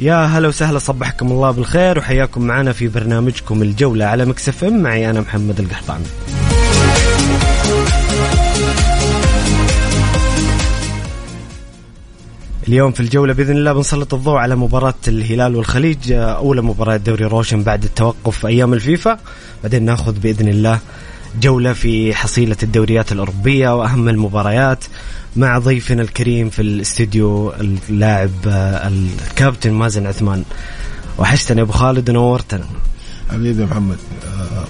يا هلا وسهلا صبحكم الله بالخير وحياكم معنا في برنامجكم الجولة على Mix FM. معي أنا محمد القحطاني. اليوم في الجولة بإذن الله بنسلط الضوء على مباراة الهلال والخليج أولى مباراة دوري روشن بعد التوقف أيام الفيفا. بعدين ناخذ بإذن الله جولة في حصيلة الدوريات الأوروبية وأهم المباريات مع ضيفنا الكريم في الاستديو اللاعب آه، الكابتن مازن عثمان. وحشتني أبو خالد ونورتنا. حبيبي محمد. آه،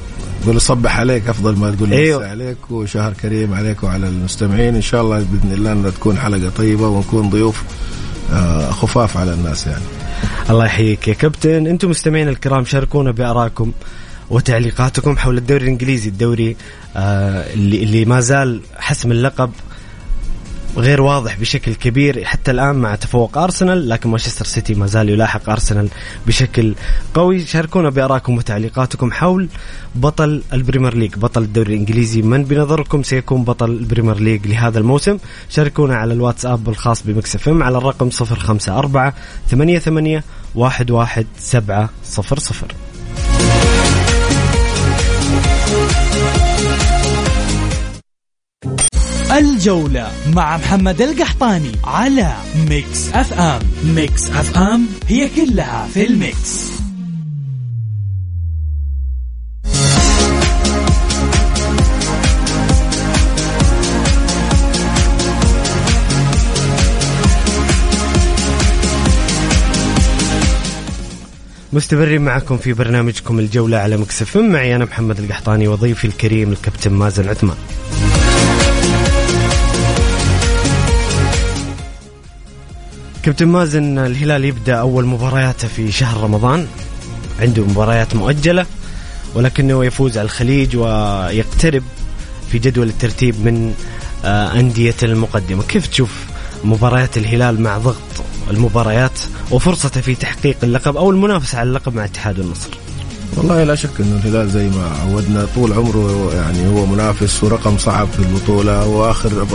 قول صبح عليك أفضل ما تقول أيوه. عليك وشهر كريم عليك وعلى المستمعين. إن شاء الله بإذن الله إنها تكون حلقة طيبة ونكون ضيوف آه، خفاف على الناس يعني. الله يحييك يا كابتن. أنتم مستمعين الكرام شاركونا بارائكم وتعليقاتكم حول الدوري الإنجليزي الدوري آه اللي اللي ما زال حسم اللقب غير واضح بشكل كبير حتى الآن مع تفوق أرسنال لكن مانشستر سيتي ما زال يلاحق أرسنال بشكل قوي. شاركونا بارائكم وتعليقاتكم حول بطل ال Premier League بطل الدوري الإنجليزي من بنظركم سيكون بطل ال Premier League لهذا الموسم. شاركونا على الواتساب الخاص ب Mix FM على الرقم 054 88 11700 الجولة مع محمد القحطاني على Mix FM. Mix FM هي كلها في ال Mix. مستمرين معكم في برنامجكم الجولة على Mix FM معي أنا محمد القحطاني وضيفي الكريم الكابتن مازن عثمان. كابتن مازن الهلال يبدأ أول مبارياته في شهر رمضان. عنده مباريات مؤجلة ولكنه يفوز على الخليج ويقترب في جدول الترتيب من آه، أندية المقدمة. كيف تشوف مباريات الهلال مع ضغط المباريات وفرصته في تحقيق اللقب أو المنافسة على اللقب مع اتحاد النصر؟ والله لا شك انه الهلال زي ما عودنا طول عمره يعني هو منافس ورقم صعب في البطولة واخر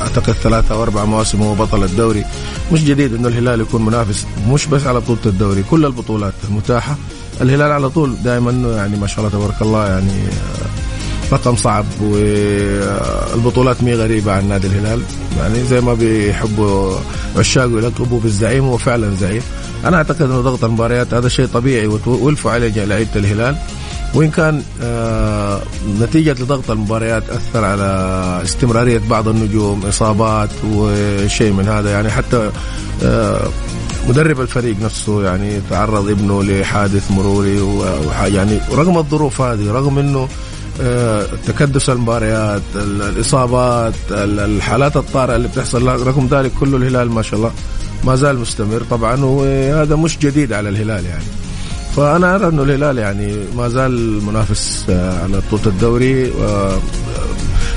أعتقد ثلاثة أو أربع مواسم هو بطل الدوري. مش جديد انه الهلال يكون منافس مش بس على بطولة الدوري كل البطولات المتاحه الهلال على طول دائما يعني ما شاء الله تبارك الله يعني رقم صعب والبطولات مي غريبة عن نادي الهلال. يعني زي ما بيحبوا عشاقه يلقبوا بالزعيم هو فعلا زعيم. أنا أعتقد أنه ضغط المباريات هذا شيء طبيعي ويلفوا عليه لعيبة الهلال. وإن كان آه نتيجة لضغط المباريات أثر على استمرارية بعض النجوم إصابات وشيء من هذا يعني حتى آه مدرب الفريق نفسه يعني تعرض ابنه لحادث مروري ويعني رغم الظروف هذه رغم إنه آه، تكدس المباريات الإصابات الحالات الطارئة اللي بتحصل رغم ذلك كله الهلال ما شاء الله ما زال مستمر. طبعا وهذا مش جديد على الهلال يعني. فأنا أرى إنه الهلال يعني ما زال منافس آه، على بطوله الدوري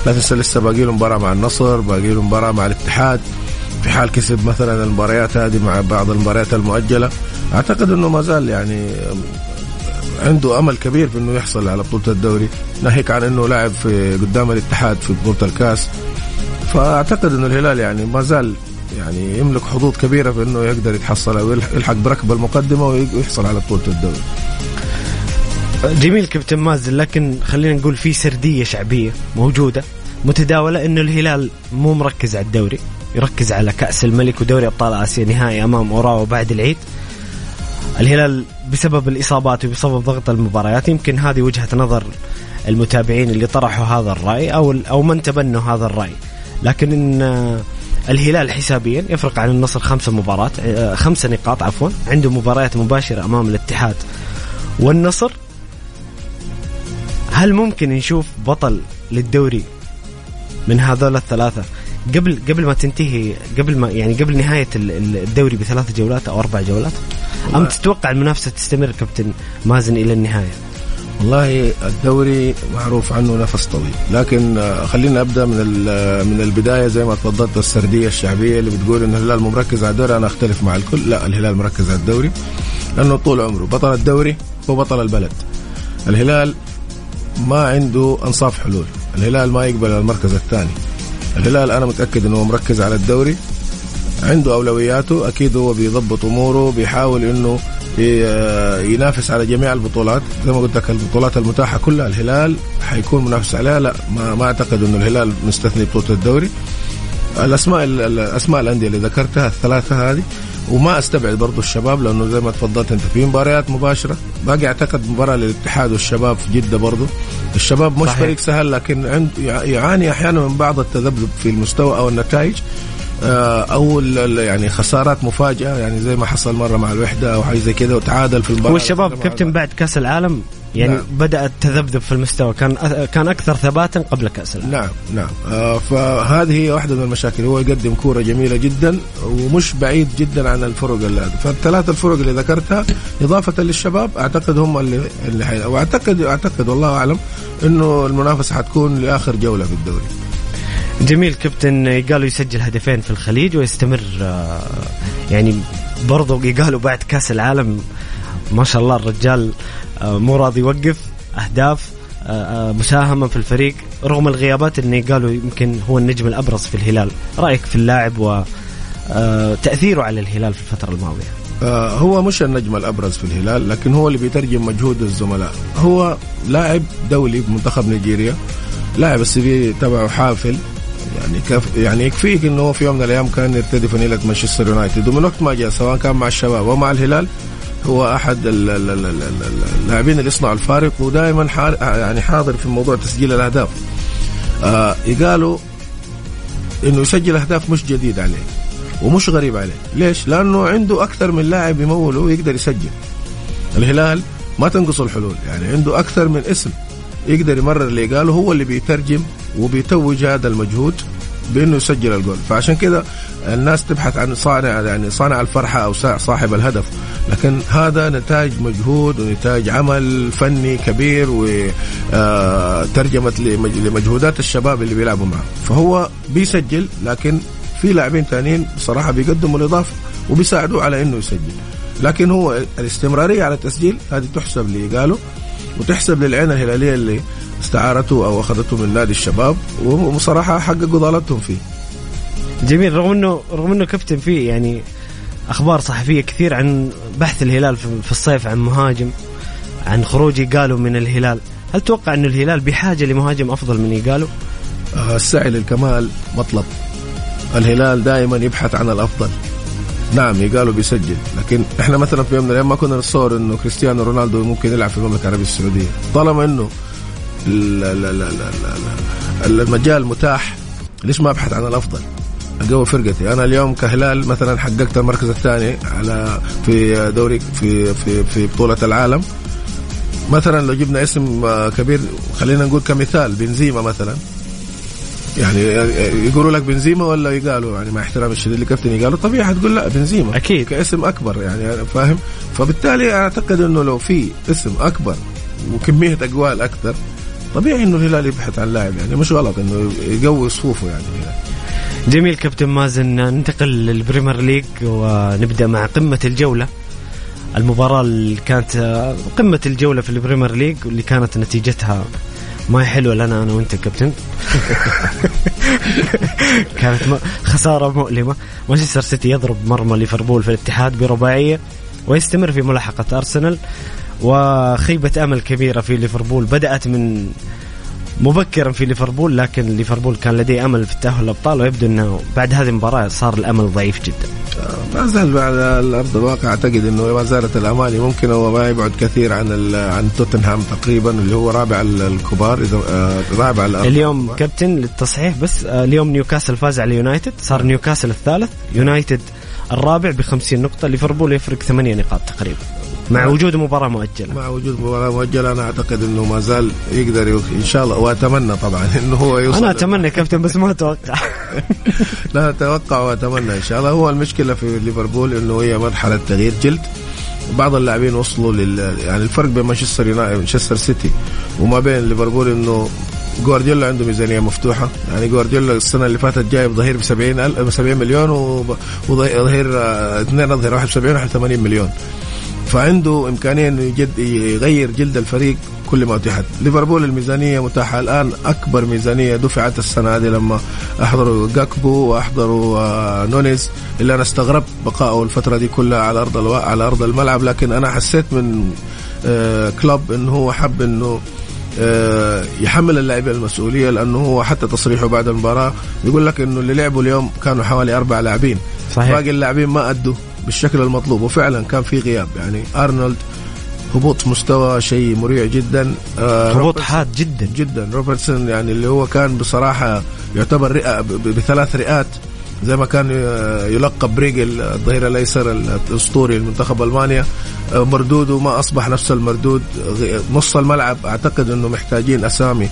لا تنسى لسه باقي له مباراة مع النصر باقي له مباراة مع الاتحاد. في حال كسب مثلا المباريات هذه مع بعض المباريات المؤجلة. أعتقد إنه ما زال يعني عنده أمل كبير في إنه يحصل على بطوله الدوري. ناهيك عن إنه لعب في قدام الاتحاد في بطولة الكاس. فأعتقد إنه الهلال يعني ما زال يعني يملك حظوظ كبيرة في إنه يقدر يتحصل أو يلحق بركب المقدمة ويحصل على بطولة الدوري. جميل كابتن مازن لكن خلينا نقول في سردية شعبية موجودة متداولة إنه الهلال مو مركز على الدوري يركز على كأس الملك ودوري أبطال آسيا نهائي أمام اوراوا بعد العيد الهلال بسبب الإصابات وبسبب ضغط المباريات يمكن هذه وجهة نظر المتابعين اللي طرحوا هذا الرأي أو أو من تبنوا هذا الرأي لكن إن الهلال حسابيا يفرق عن النصر خمسة مباريات آه، خمسة نقاط عفوا. عنده مباريات مباشرة أمام الاتحاد والنصر. هل ممكن نشوف بطل للدوري من هذول الثلاثة؟ قبل قبل ما تنتهي قبل ما يعني قبل نهاية الدوري بثلاث جولات أو أربع جولات؟ أم تتوقع المنافسة تستمر كابتن مازن إلى النهاية؟ والله الدوري معروف عنه نفس طويل. لكن آه، خلينا أبدأ من من البداية زي ما تفضلت السردية الشعبية اللي بتقول إن الهلال مركز على الدوري. أنا أختلف مع الكل. لا الهلال مركز على الدوري لأنه طول عمره بطل الدوري هو بطل البلد. الهلال ما عنده أنصاف حلول. الهلال ما يقبل المركز الثاني. الهلال أنا متأكد إنه مركز على الدوري. عنده أولوياته. أكيد هو بيضبط أموره بيحاول إنه ينافس على جميع البطولات. زي ما قلت لك البطولات المتاحة كلها الهلال حيكون منافس عليها. لا ما, ما أعتقد إنه الهلال مستثني بطولة الدوري. الأسماء الاسماء الأندية اللي ذكرتها الثلاثة هذه. وما أستبعد برضو الشباب لأنه زي ما تفضلت أنت في مباريات مباشرة. باقي أعتقد مباراة للاتحاد والشباب في جدة برضو. الشباب مش فريق سهل لكن عند يعاني أحيانا من بعض التذبذب في المستوى أو النتائج. أو يعني خسارات مفاجئه يعني زي ما حصل مرة مع الوحدة أو حاجة زي كده وتعادل في المباراة. والشباب كابتن بعد كأس العالم يعني نعم. بدأت تذبذب في المستوى. كان كان أكثر ثباتا قبل كأس العالم. نعم نعم. آه فهذه هي واحدة من المشاكل. هو يقدم كورة جميلة جدا ومش بعيد جدا عن الفرق اللي فالثلاث الفرق اللي ذكرتها إضافة للشباب أعتقد هم اللي اللي حي... واعتقد أعتقد والله أعلم إنه المنافسة حتكون لآخر جولة في الدوري. جميل كابتن قالوا يسجل هدفين في الخليج ويستمر آه، يعني برضو قالوا بعد كأس العالم ما شاء الله الرجال آه، مو راضي يوقف أهداف آه، مساهمة في الفريق رغم الغيابات اللي قالوا يمكن هو النجم الأبرز في الهلال. رأيك في اللاعب وتاثيره على الهلال في الفترة الماضية؟ هو مش النجم الأبرز في الهلال لكن هو اللي بيترجم مجهود الزملاء. هو لاعب دولي بمنتخب نيجيريا لاعب السي في تبعه حافل. يعني كف يعني يكفيك إنه في يوم من الأيام كان يرتدي فانيله مانشستر يونايتد. ومن وقت ما جاء سواء كان مع الشباب أو مع الهلال هو أحد اللاعبين اللي يصنعوا الفارق ودائما يعني حاضر في موضوع تسجيل الأهداف. آه قالوا إنه يسجل أهداف مش جديد عليه ومش غريب عليه. ليش؟ لأنه عنده أكثر من لاعب يموله ويقدر يسجل. الهلال ما تنقص الحلول يعني عنده أكثر من اسم يقدر يمرر اللي قاله هو اللي بيترجم وبيتوج هذا المجهود بأنه يسجل الجول. فعشان كذا الناس تبحث عن صانع يعني صانع الفرحة أو صاحب الهدف. لكن هذا نتاج مجهود ونتاج عمل فني كبير وترجمه لمجهودات الشباب اللي بيلعبوا معه. فهو بيسجل لكن في لاعبين ثانيين بصراحة بيقدموا الإضافة وبيساعدوه على إنه يسجل. لكن هو الاستمرارية على التسجيل هذه تحسب لي قالوا وتحسب للعين الهلالية اللي استعارته أو أخذته من نادي الشباب وبصراحه حققوا ضالتهم فيه. جميل رغم انه رغم إنه كابتن فيه يعني أخبار صحفية كثير عن بحث الهلال في الصيف عن مهاجم عن خروج قالوا من الهلال، هل تتوقع إنه الهلال بحاجة لمهاجم أفضل من يقالوا؟ آه السعي للكمال مطلب. الهلال دائما يبحث عن الأفضل. نعم يقالوا بيسجل. لكن إحنا مثلا في يوم من الأيام ما كنا نتصور إنه كريستيانو رونالدو ممكن يلعب في المملكة العربية السعودية. طالما إنه لا لا لا لا المجال متاح ليش ما أبحث عن الأفضل؟ أقوي فرقتي. أنا اليوم كهلال مثلا حققت المركز الثاني على في دوري في في في بطولة العالم. مثلا لو جبنا اسم كبير خلينا نقول كمثال بنزيما مثلا. يعني يقولوا لك بنزيما ولا يقالوا؟ يعني مع احترامي الشديد لكابتن يقالوا طبيعي حتقول لا بنزيما أكيد. كاسم أكبر يعني فاهم؟ فبالتالي أعتقد إنه لو في اسم أكبر وكمية أقوال أكثر طبيعي إنه الهلال يبحث عن لاعب يعني مش غلط إنه يقوي صفوفه يعني. جميل كابتن مازن ننتقل لل Premier League ونبدأ مع قمة الجولة. المباراة اللي كانت قمة الجولة في ال Premier League واللي كانت نتيجتها ما هي حلوة لنا أنا وأنت كابتن. كانت خسارة مؤلمة. مانشستر سيتي يضرب مرمى ليفربول في الاتحاد برباعية ويستمر في ملاحقة أرسنال. وخيبة أمل كبيرة في ليفربول بدأت من مبكرا في ليفربول لكن ليفربول كان لديه أمل في التأهل الأبطال ويبدو إنه بعد هذه المباراة صار الأمل ضعيف جدا. ما زال بعد الأرض الواقع أعتقد إنه ما زالت الأماني ممكن هو ما يبعد كثير عن عن توتنهام تقريبا اللي هو رابع ال- الكبار إذا آه، رابع الأرض اليوم كابتن للتصحيح بس آه، اليوم نيوكاسل فاز على يونايتد صار نيوكاسل الثالث يونايتد الرابع ب 50 نقطة ليفربول يفرق ثمانية نقاط تقريبا مع وجود مباراة مؤجلة. مع وجود مباراة مؤجلة أنا أعتقد إنه ما زال يقدر يو- إن شاء الله. وأتمنى طبعا إنه هو يوصل أنا أتمنى كابتن بس ما أتوقع. لا أتوقع وأتمنى إن شاء الله. هو المشكلة في ليفربول إنه هي مرحلة تغيير جلد. بعض اللاعبين وصلوا لل يعني الفرق بين مانشستر يونايتد مانشستر سيتي وما بين ليفربول إنه جوارديولا عنده ميزانية مفتوحة. يعني جوارديولا السنة اللي فاتت جايب ظهير ب 70 70 مليون وظهير آه، اثنين أظهر واحد ب 70 واحد 80 مليون. فعنده إمكانية إنه يجد يغير جلد الفريق كل ما اتيحت. ليفربول الميزانية متاحة الآن. أكبر ميزانية دفعت السنة هذه لما أحضروا جاكبو وأحضروا آه، نونيز. اللي أنا استغربت بقائه الفترة دي كلها على أرض الوا... على أرض الملعب. لكن أنا حسيت من آه، كلوب انه هو حب إنه آه، يحمل اللاعبين المسؤولية لأنه هو حتى تصريحه بعد المباراة يقول لك إنه اللي لعبوا اليوم كانوا حوالي أربع لاعبين. صحيح. باقي اللاعبين ما أدوا. بالشكل المطلوب. وفعلا كان في غياب. يعني أرنولد هبوط مستوى شيء مريع جدا. آه، هبوط حاد جدا. جدا. روبرتسون يعني اللي هو كان بصراحة يعتبر ب- بثلاث رئات. زي ما كان آه، يلقب بريغل الظهير الأيسر الأسطوري لمنتخب ألمانيا. آه، مردوده ما أصبح نفس المردود. نص الملعب أعتقد إنه محتاجين أسامي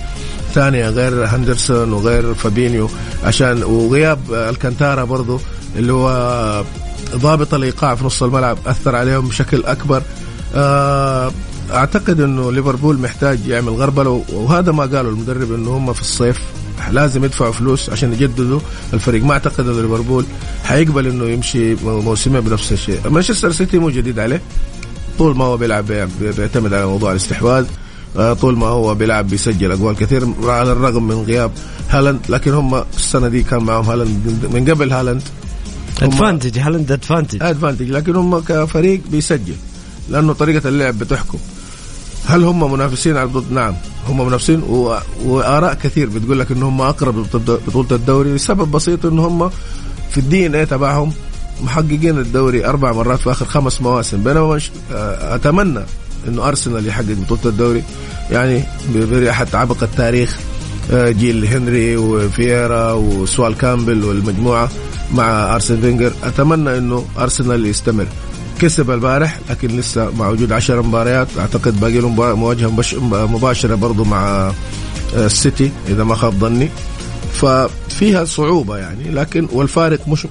ثانية غير هندرسون وغير فابينيو. عشان وغياب آه، ألكانتارا برضه اللي هو ضابط الإيقاع في نص الملعب أثر عليهم بشكل أكبر. آه، أعتقد إنه ليفربول محتاج يعمل غربلة وهذا ما قاله المدرب إنه هم في الصيف لازم يدفعوا فلوس عشان يجددوا الفريق. ما أعتقد إنه ليفربول حيقبل إنه يمشي موسمين بنفس الشيء. مانشستر سيتي مو جديد عليه. طول ما هو بيلعب بي- بيعتمد على موضوع الاستحواذ. آه، طول ما هو بيلعب بيسجل أجوال كثير على الرغم من غياب هالاند لكن هم السنة دي كان معهم هالاند. من قبل هالاند advantage هالاند advantage advantage لكن هم كفريق بيسجل لأنه طريقة اللعب بتحكم. هل هم منافسين على البطولة؟ نعم. هم منافسين و... وآراء كثير بتقول لك ان هم أقرب لبطولة الدوري. لسبب بسيط إن هم في ال DNA تبعهم محققين الدوري أربع مرات في آخر خمس مواسم. بينما مش... آه، أتمنى إنه أرسنال يحقق بطولة الدوري. يعني بريحه عبق التاريخ آه، جيل هنري وفييرا وسول كامبل والمجموعة. مع ارسن فينجر أتمنى إنه أرسنال يستمر كسب البارح لكن لسه مع وجود 10 مباريات أعتقد باقي له مواجهة مباشرة برضو مع آه، السيتي إذا ما خاب ظني ففيها صعوبة يعني لكن والفارق مش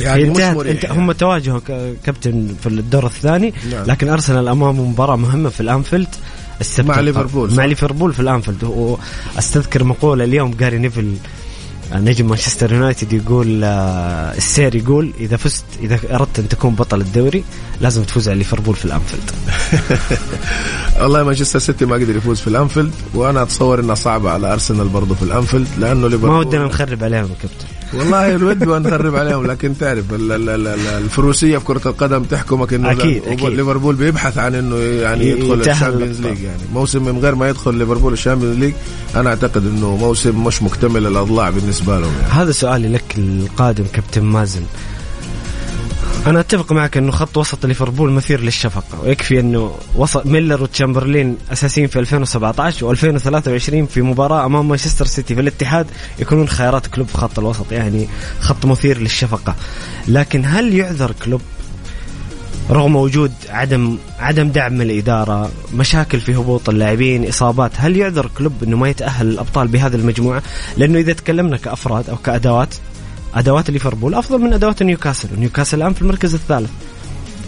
يعني مش انتهت مريح انت يعني. هم تواجهوا كابتن في الدور الثاني نعم. لكن أرسنال أمامه مباراة مهمة في الأنفيلد السبت مع. ليفربول،. مع ليفربول في الأنفيلد وأستذكر مقولة اليوم جاري نيفل نجم مانشستر يونايتد يقول آه، السير يقول إذا فزت إذا أردت أن تكون بطل الدوري لازم تفوز على ليفربول في الأنفيلد. والله مانشستر سيتي ما قدر يفوز في الأنفيلد وأنا أتصور إنها صعبة على أرسنال برضه في الأنفيلد لأنه ليفربول ما ودنا نخرب عليهم يا كابتن. والله الود ونخرب عليهم لكن تعرف ال- ال- ال- ال- الفروسية في كرة القدم تحكمك إنه أكيد، لا- أكيد. ليفربول بيبحث عن إنه يعني يدخل ال Champions. League يعني موسم من غير ما يدخل ليفربول ال Champions League أنا أعتقد إنه موسم مش مكتمل الأضلاع بالنسبة لهم يعني. هذا سؤالي لك القادم كابتن مازن أنا أتفق معك إنه خط وسط ليفربول مثير للشفقة ويكفي إنه وسط ميلر وتشامبرلين أساسيين في 2017 و2023 في مباراة أمام مانشستر سيتي في الاتحاد يكونون خيارات كلوب في خط الوسط يعني خط مثير للشفقة لكن هل يعذر كلوب رغم وجود عدم عدم دعم من الإدارة، مشاكل في هبوط اللاعبين، إصابات، هل يعذر كلوب إنه ما يتأهل الأبطال بهذه المجموعة؟ لأنه إذا تكلمنا كأفراد أو كأدوات أدوات ليفربول أفضل من أدوات نيوكاسل، نيوكاسل الآن في المركز الثالث.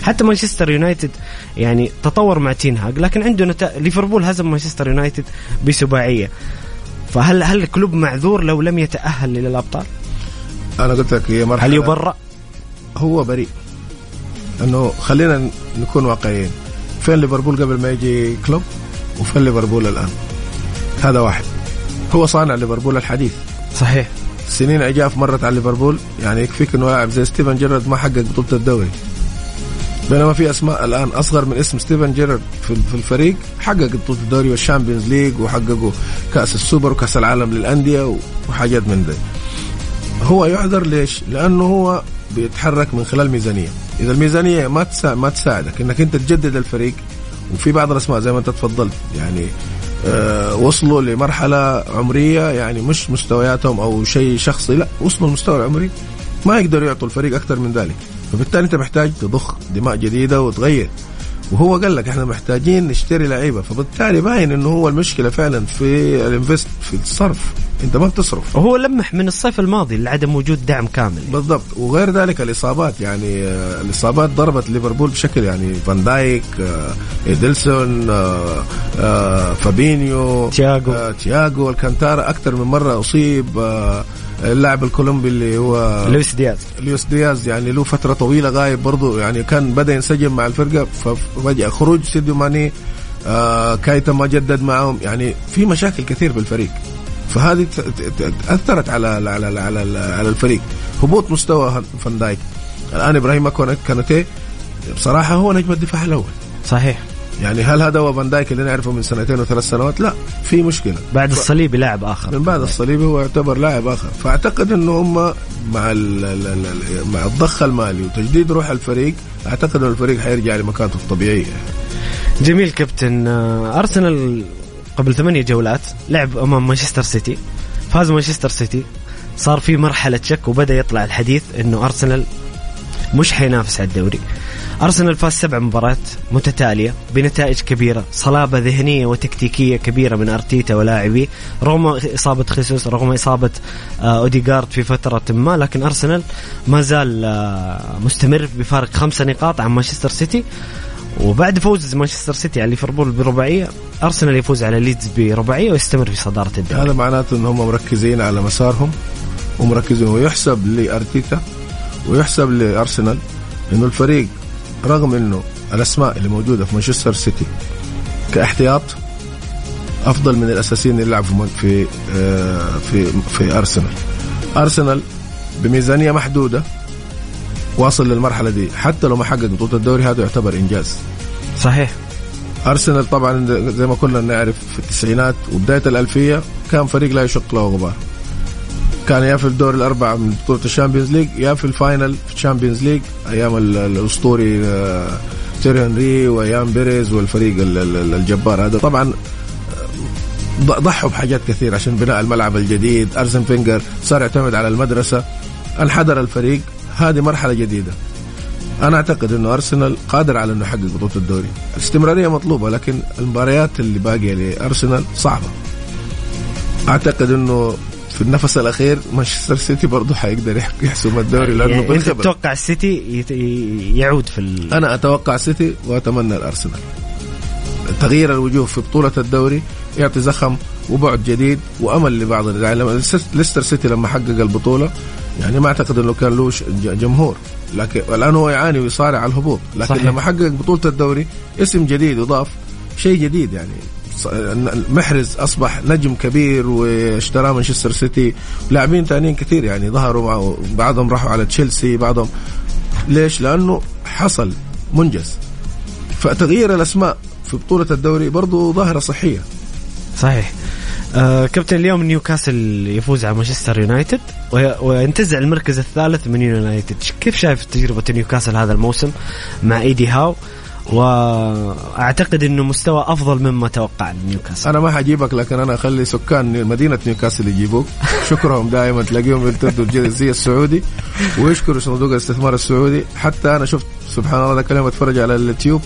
حتى مانشستر يونايتد يعني تطور مع تين هاج لكن عنده نت... ليفربول هزم مانشستر يونايتد بسباعية. فهل هل كلوب معذور لو لم يتأهل إلى الأبطال؟ أنا قلت لك هي مرحله هل يبرأ؟ هو بريء انه خلينا نكون واقعيين فين ليفربول قبل ما يجي كلوب وفين ليفربول الآن هذا واحد هو صانع ليفربول الحديث صحيح سنين عجاف مرت على ليفربول يعني يكفيك إنه لاعب زي ستيفن جيرارد ما حقق بطولة الدوري بينما في أسماء الآن أصغر من اسم ستيفن جيرارد في الفريق حقق بطولة الدوري وال Champions League وحققوا كأس السوبر وكأس العالم للأندية وحاجات من ذي هو يعذر ليش؟ لأنه هو بيتحرك من خلال ميزانيه إذا الميزانية ما. ما تساعدك إنك أنت تجدد الفريق وفي بعض الأسماء زي ما أنت تفضلت يعني وصلوا لمرحلة عمرية يعني مش مستوياتهم أو شيء شخصي لا وصلوا المستوى العمري. ما يقدروا يعطوا الفريق أكثر من ذلك. فبالتالي أنت محتاج تضخ دماء جديدة وتغير. وهو قال لك إحنا محتاجين نشتري لعيبة. فبالتالي باين إنه هو المشكلة فعلا في الانفست في الصرف. انت ما بتصرف. وهو لمح من الصيف الماضي لعدم وجود دعم كامل. بالضبط. وغير ذلك الإصابات يعني آه، الإصابات ضربت ليفربول بشكل يعني فان دايك آه، إيدرسون آه، فابينيو تياغو. آه، تياغو ألكانتارا أكثر من مرة أصيب اللاعب الكولومبي اللي هو لويس دياز. لويس دياز يعني له فترة طويلة غايب برضه يعني كان بدأ ينسجم مع الفرقة ففجأة خروج سيديو ماني آه كايتا ما جدد معهم. يعني في مشاكل كثير في الفريق فهذه اثرت على على على على, على الفريق. هبوط مستوى فان دايك. الآن إبراهيم كانتيه بصراحة هو نجم الدفاع الأول. صحيح. يعني هل هذا هو فان دايك اللي نعرفه من سنتين وثلاث سنوات؟ لا في مشكلة. بعد الصليبي لاعب آخر. من بعد الصليبي هو يعتبر لاعب آخر. فأعتقد إنه هم مع ال ال ال ال- مع الضخ المالي وتجديد روح الفريق أعتقد إنه الفريق حيرجع لمكانته الطبيعية. جميل كابتن. آه، أرسنال قبل ثمانية جولات لعب أمام مانشستر سيتي. فاز مانشستر سيتي. صار في مرحلة شك وبدأ يطلع الحديث إنه أرسنال مش حينافس على الدوري. أرسنال فاز سبع مباريات متتالية بنتائج كبيرة صلابة ذهنية وتكتيكية كبيرة من أرتيتا ولاعبيه. رغم إصابة خيسوس رغم إصابة آه، أوديغارد في فترة ما لكن أرسنال ما زال آه، مستمر بفارق خمسة نقاط عن مانشستر سيتي. وبعد فوز مانشستر سيتي على ليفربول برباعيه أرسنال يفوز على ليدز برباعيه ويستمر في صدارة الدوري. هذا معناته إن هم مركزين على مسارهم ومركزين ويحسب لأرتيتا ويحسب لأرسنال إنه الفريق رغم إنه الأسماء اللي موجودة في مانشستر سيتي كاحتياط أفضل من الأساسيين اللي يلعبوا في آه، في في أرسنال. أرسنال بميزانية محدودة واصل للمرحلة دي. حتى لو ما حقق بطولة الدوري هذا يعتبر إنجاز. صحيح. أرسنال طبعا زي ما كلنا نعرف في التسعينات وبداية الألفية كان فريق لا يشق له غبار. كان يا في الدور الأربعة من بطولة ال Champions League يا في ال final في ال Champions League أيام ال- الأسطوري آه، تيري هنري وأيام بيريز والفريق ال- ال- الجبار هذا. طبعا ض- ضحوا بحاجات كثير عشان بناء الملعب الجديد. أرسن فينجر صار يعتمد على المدرسة. انحدر الفريق. هذه مرحلة جديدة. أنا أعتقد إنه أرسنال قادر على إنه يحقق بطولة الدوري. الاستمرارية مطلوبة لكن المباريات اللي باقية لأرسنال صعبة. أعتقد إنه في النفس الأخير مانشستر سيتي برضه حيقدر يح- يحسم الدوري لأنه يعني أنت تتوقع السيتي يعود في ال... أنا أتوقع سيتي وأتمنى الأرسنال. تغيير الوجوه في بطولة الدوري يعطي زخم وبعد جديد وأمل لبعض يعني لما ليستر سيتي لما حقق البطولة يعني ما أعتقد إنه كان له جمهور. لكن الآن هو يعاني ويصارع على الهبوط. لكن صحيح. لما حقق بطولة الدوري اسم جديد يضاف شيء جديد يعني. محرز أصبح نجم كبير واشتراه مانشستر سيتي. لاعبين ثانيين كثير يعني ظهروا معه. بعضهم راحوا على تشيلسي بعضهم. ليش؟ لأنه حصل منجز. فتغيير الأسماء في بطولة الدوري برضو ظاهرة صحية. صحيح. آه كابتن اليوم نيوكاسل يفوز على مانشستر يونايتد وي- وينتزع المركز الثالث من يونايتد. كيف شايف تجربة نيوكاسل هذا الموسم مع إيدي هاو؟ وأعتقد إنه مستوى أفضل مما توقعنا نيوكاسل. أنا ما حجيبك لكن أنا أخلي سكان مدينة نيوكاسل يجيبوك. شكرهم دائما. تلاقيهم يرتدوا الجنسيه السعودي. ويشكروا صندوق الاستثمار السعودي. حتى أنا شفت سبحان الله ذاك اليوم أتفرج على اليوتيوب.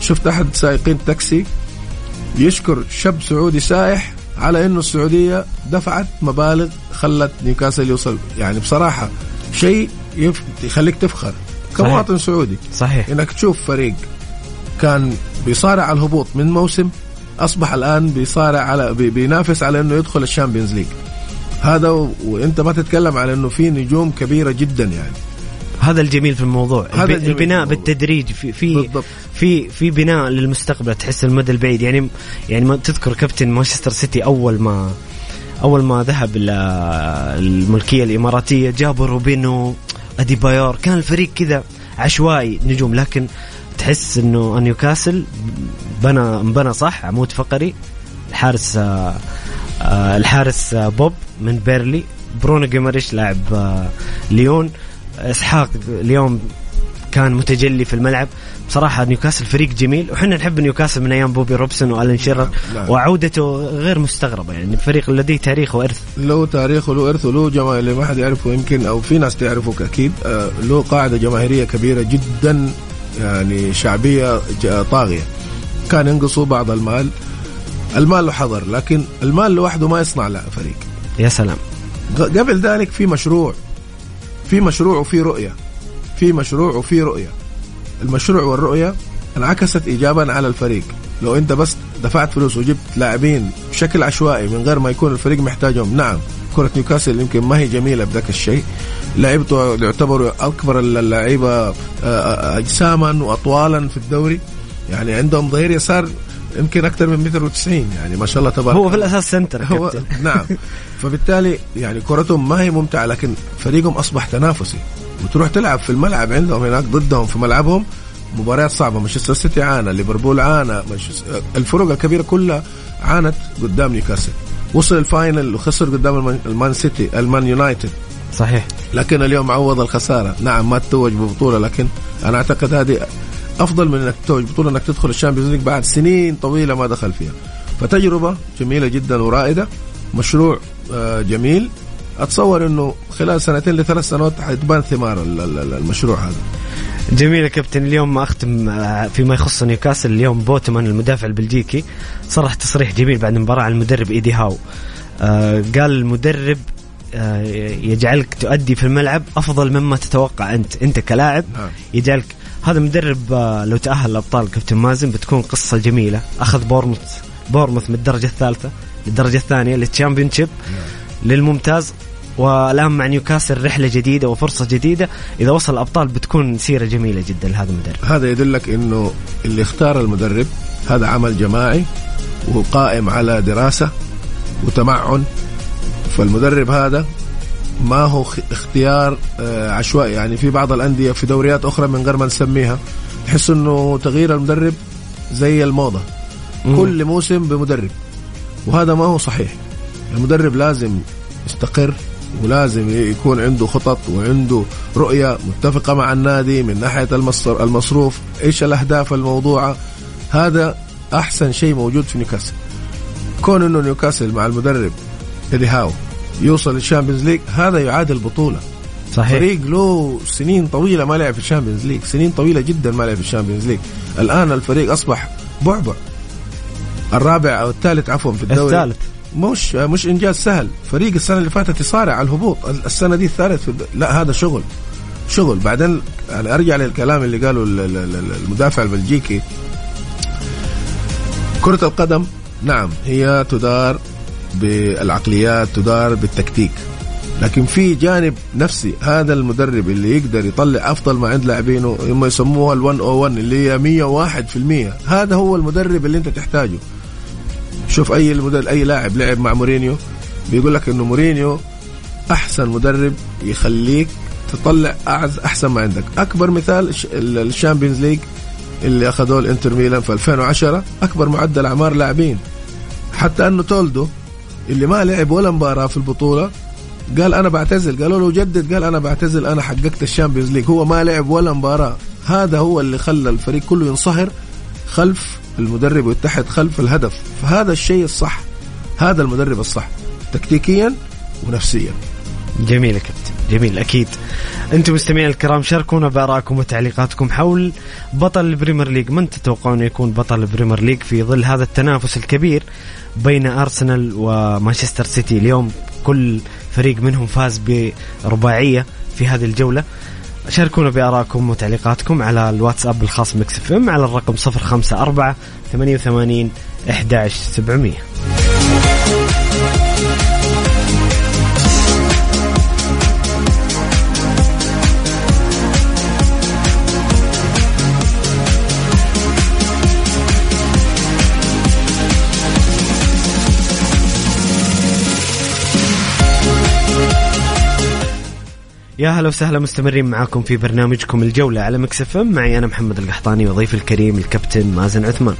شفت أحد سائقين تاكسي يشكر شاب سعودي سائح على إنه السعودية دفعت مبالغ خلت نيوكاسل يوصل. يعني بصراحة شيء. يخليك تفخر. كمواطن سعودي. صحيح. إنك تشوف فريق كان بيصارع على الهبوط من موسم أصبح الآن بيصارع على بي- بينافس على إنه يدخل ال Champions League. هذا. وإنت ما تتكلم على إنه في نجوم كبيرة جدا يعني. هذا الجميل في الموضوع. هذا البناء في الموضوع. بالتدريج في في بالضبط. في في بناء للمستقبل تحس المدى البعيد. يعني يعني ما تذكر كابتن مانشستر سيتي أول ما أول ما ذهب الملكية الإماراتية جابوا روبينيو اديبايور كان الفريق كذا عشوائي نجوم لكن تحس إنه نيوكاسل بنى بنى صح عمود فقري. الحارس الحارس بوب من بيرنلي. برونو جيماريش لاعب ليون. إسحاق اليوم كان متجلي في الملعب. بصراحة نيوكاسل فريق جميل وحنا نحب نيوكاسل من أيام بوبي روبسون وألان شيرر نعم. وعودته غير مستغربة يعني فريق لديه تاريخ وإرث. له تاريخ وله إرث وله جماهير اللي ما حد يعرفه يمكن أو في ناس تعرفه أكيد آه، له قاعدة جماهيرية كبيرة جدا يعني شعبية طاغية. كان ينقصه بعض المال. المال له حضر لكن المال لوحده ما يصنع لا فريق. يا سلام. قبل ذلك في مشروع في مشروع وفي رؤية. في مشروع وفي رؤية. المشروع والرؤية انعكست ايجابا على الفريق. لو أنت بس دفعت فلوس وجبت لاعبين بشكل عشوائي من غير ما يكون الفريق محتاجهم نعم كرة نيوكاسل يمكن ما هي جميلة بذاك الشيء. لعيبته يعتبروا أكبر اللعيبة آه، آه، أجساما وأطوالا في الدوري. يعني عندهم ظهير يسار يمكن أكثر من متر وتسعين يعني ما شاء الله تبارك هو في الأساس center هو نعم. فبالتالي يعني كرتهم ما هي ممتعة لكن فريقهم أصبح تنافسي. وتروح تلعب في الملعب عندهم هناك ضدهم في ملعبهم مباريات صعبة. مانشستر سيتي عانى ليفربول عانى الفرق الكبيرة كلها عانت قدام نيوكاسل. وصل ال final وخسر قدام المان- سيتي المان يونايتد. صحيح. لكن اليوم عوض الخسارة. نعم ما تتوج ببطولة لكن أنا أعتقد هذه أفضل من إنك تتوج بطولة إنك تدخل ال Champions League بعد سنين طويلة ما دخل فيها. فتجربة جميلة جدا ورائدة مشروع آه، جميل. أتصور إنه خلال سنتين لثلاث سنوات حتبان ثمار ال- ال- ال- المشروع هذا. جميل يا كابتن. اليوم ما أختم آه، فيما يخص نيوكاسل اليوم بوتمان المدافع البلجيكي صرح تصريح جميل بعد المباراه عن المدرب إيدي هاو. آه، قال المدرب يجعلك تؤدي في الملعب أفضل مما تتوقع أنت. أنت كلاعب نعم. يجعلك هذا مدرب آه، لو تأهل الابطال كابتن مازن بتكون قصة جميلة. أخذ بورموث بورموث من الدرجة الثالثة للدرجه الثانية لل Championship للممتاز. والآن مع نيوكاسل رحلة جديدة وفرصة جديدة. إذا وصل الأبطال بتكون سيرة جميلة جدا لهذا المدرب. هذا يدلك إنه اللي اختار المدرب هذا عمل جماعي وقائم على دراسة وتمعن. فالمدرب هذا ما هو اختيار آه، عشوائي. يعني في بعض الأندية في دوريات أخرى من غير ما نسميها تحس إنه تغيير المدرب زي الموضة. كل موسم بمدرب. وهذا ما هو صحيح. المدرب لازم يستقر ولازم يكون عنده خطط وعنده رؤية متفقة مع النادي من ناحية المصر المصروف. إيش الأهداف الموضوعة؟ هذا أحسن شيء موجود في نيوكاسل. كون إنه نيوكاسل مع المدرب ايدي هاو. يوصل لل Champions League هذا يعادل بطولة. صحيح. فريق له سنين طويلة ما لعب في ال Champions League سنين طويلة جدا ما لعب في ال Champions League. الآن الفريق أصبح بعبع. الرابع أو الثالث عفوا في الدوري. الثالث. مش مش إنجاز سهل. فريق السنة اللي فاتت يصارع على الهبوط. السنة دي الثالث في. لا هذا شغل. شغل. بعدين أرجع للكلام اللي قاله ال- ال- ال- المدافع البلجيكي. كرة القدم نعم هي تدار بالعقليات تدار بالتكتيك. لكن في جانب نفسي هذا المدرب اللي يقدر يطلع أفضل ما عند لاعبينه هم يسموها ال 101 اللي هي 101% هذا هو المدرب اللي أنت تحتاجه. شوف أي المدرب أي لاعب لعب مع مورينيو بيقول لك إنه مورينيو أحسن مدرب يخليك تطلع أحسن ما عندك. أكبر مثال الش- ال- ال Champions League اللي أخذوه الإنتر ميلان في 2010 أكبر معدل أعمار لاعبين. حتى أنه تولدو اللي ما لعب ولا مباراة في البطولة قال أنا بعتزل. قالوا له جدد. قال أنا بعتزل. أنا حققت ال Champions League. هو ما لعب ولا مباراة. هذا هو اللي خلى الفريق كله ينصهر خلف المدرب ويتحد خلف الهدف. فهذا الشيء الصح. هذا المدرب الصح. تكتيكيا ونفسيا. جميل كابتن. جميل أكيد. أنتم مستمعين الكرام شاركونا بآرائكم وتعليقاتكم حول بطل ال Premier League. من تتوقعون يكون بطل ال Premier League في ظل هذا التنافس الكبير بين أرسنال ومانشستر سيتي؟ اليوم كل فريق منهم فاز برباعية في هذه الجولة. شاركونا بآرائكم وتعليقاتكم على الواتساب الخاص Mix FM على الرقم 054 88 11700 يا هلا وسهلا مستمرين معاكم في برنامجكم الجولة على مكسف ام. معي أنا محمد القحطاني وضيفي الكريم الكابتن مازن عثمان.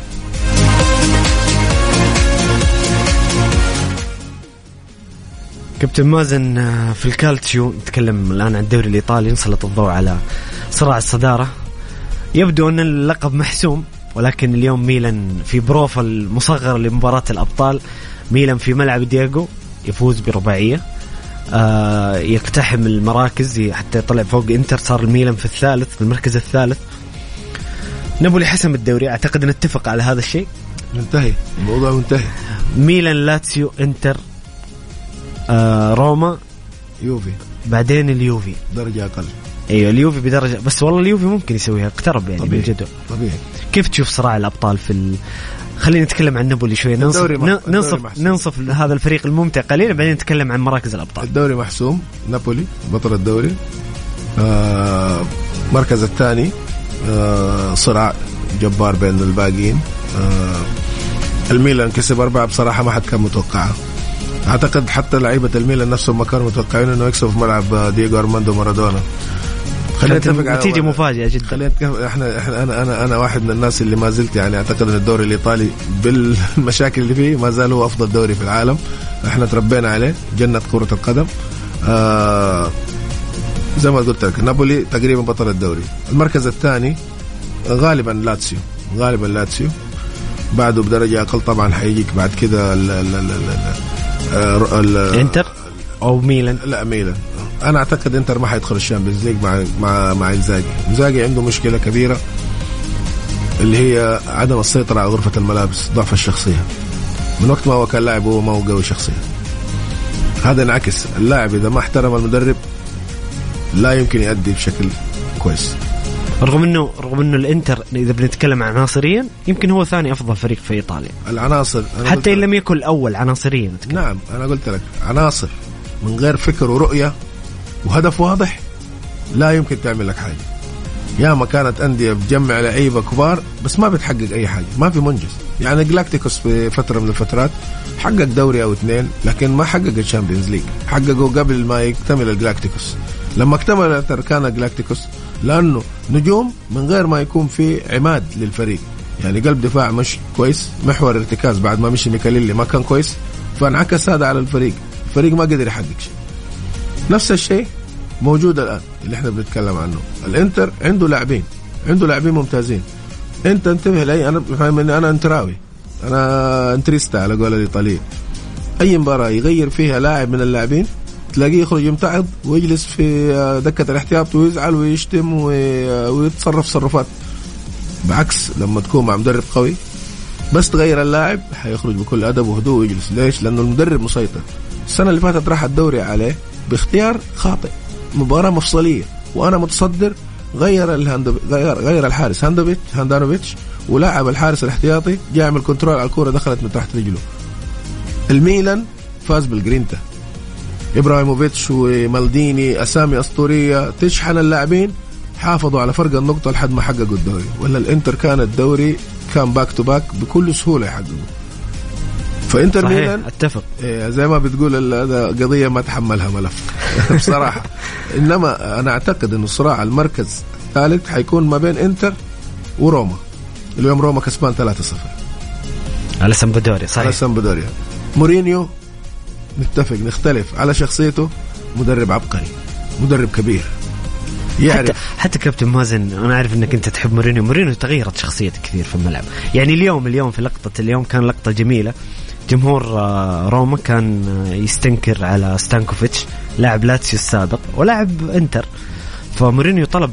كابتن مازن آه، في الكالتشيو نتكلم الآن عن الدوري الإيطالي نسلط الضوء على صراع الصدارة. يبدو أن اللقب محسوم ولكن اليوم ميلان في بروفا المصغر لمباراة الأبطال. ميلان في ملعب دياغو يفوز برباعية. آه يقتحم المراكز حتى يطلع فوق انتر صار الميلان في الثالث في المركز الثالث. نابولي حسم الدوري أعتقد نتفق على هذا الشيء. منتهي الموضوع منتهي. ميلان لاتسيو انتر آه روما. يوفي. بعدين اليوفي. درجة أقل. أيوه اليوفي بدرجة بس والله اليوفي ممكن يسويها اقترب يعني طبيعي. من الجدول طبيعي. كيف تشوف صراع الأبطال في. خلينا نتكلم عن نابولي شوي ننصف الدوري مح- ن- الدوري ننصف محسوم. ننصف هذا الفريق الممتع قليلا بعدين نتكلم عن مراكز الأبطال. الدوري محسوم نابولي بطل الدوري. آه المركز الثاني آه صراع جبار بين الباقيين آه الميلان كسب أربعة بصراحة ما حد كان متوقعها أعتقد حتى لعيبة الميلان نفسهم ما كانوا متوقعين إنه يكسبوا في ملعب دييغو أرماندو مارادونا. خلينا نتفق على نتيجة مفاجئه جدا. خلينا إحنا إحنا أنا أنا أنا واحد من الناس اللي ما زلت يعني أعتقد إن الدوري الإيطالي بالمشاكل اللي فيه ما زال هو أفضل دوري في العالم. إحنا تربينا عليه جنة كرة القدم. آه زي ما قلت لك نابولي تقريبا بطل الدوري. المركز الثاني غالبا لاتسيو غالبا لاتسيو. بعده بدرجة أقل طبعا حيجيك بعد كده ال- ال- ال- ال- آه، ال- إنتر؟ أو ميلان. لا ميلان. أنا أعتقد إنتر ما حيدخل ال Champions League مع مع مع إنزاجي. إنزاجي عنده مشكلة كبيرة اللي هي عدم السيطرة على غرفة الملابس ضعف الشخصية. من وقت ما هو كان لاعب هو ما هو قوي شخصيا. هذا انعكس. اللاعب إذا ما احترم المدرب لا يمكن يؤدي بشكل كويس. رغم انه رغم إنه الإنتر إذا بنتكلم عناصريا يمكن هو ثاني أفضل فريق في إيطاليا. العناصر أنا حتى إن لم يكن الأول عناصريا. نعم أنا قلت لك عناصر من غير فكر ورؤية وهدف واضح لا يمكن تعمل لك حاجة. يا ما كانت أندية بتجمع لعيبة كبار بس ما بتحقق أي حاجة ما في منجز. يعني جلاكتيكوس في فترة من الفترات حقق دوري أو اثنين لكن ما حقق ال Champions League حققه قبل ما يكتمل الجلاكتيكوس لما اكتمل تركان جلاكتيكوس لأنه نجوم من غير ما يكون في عماد للفريق. يعني قلب دفاع مش كويس محور ارتكاز بعد ما مشي ماكيليلي ما كان كويس فانعكس هذا على الفريق. الفريق ما قدر يحقق شيء نفس الشيء موجود الآن اللي إحنا بنتكلم عنه. الإنتر عنده لاعبين عنده لاعبين ممتازين. أنت انتبه لي أنا فاهم اني أنا انتراوي أنا interista على قول الايطاليين أي مباراة يغير فيها لاعب من اللاعبين تلاقيه يخرج يمتعض ويجلس في دكة الاحتياط ويزعل ويشتم وي- ويتصرف تصرفات. بعكس لما تكون مع مدرب قوي بس تغير اللاعب حيخرج بكل أدب وهدوء ويجلس. ليش؟ لأنه المدرب مسيطر. السنة اللي فاتت راح الدوري عليه باختيار خاطئ مباراة مفصلية وأنا متصدر غير الهاندو غير غير الحارس هاندوفيتش هاندانوفيتش ولعب الحارس الاحتياطي جاء يعمل control على الكورة دخلت من تحت رجله. الميلان فاز بالجرينتا. إبراهيموفيتش ومالديني أسامي أسطورية تشحن اللاعبين حافظوا على فرق النقطة لحد ما حققوا الدوري. ولا الإنتر كان الدوري كان back to back بكل سهولة يحققوا فانتر صحيح ميلان؟ أتفق. إيه، زي ما بتقول هذا قضية ما تحملها ملف. بصراحة. إنما أنا أعتقد إنه صراع المركز الثالث حيكون ما بين إنتر وروما. اليوم روما كسبان 3-0 على سمبدوري على صحيح. سامبدوريا مورينيو نتفق نختلف على شخصيته. مدرب عبقري مدرب كبير. حتى يعرف. حتى كابتن مازن أنا عارف إنك أنت تحب مورينيو. مورينيو تغيرت شخصيته كثير في الملعب. يعني اليوم اليوم في لقطة اليوم كان لقطة جميلة. جمهور آه، روما كان آه، يستنكر على ستانكوفيتش لاعب لاتسيو السابق ولاعب انتر. فمورينيو طلب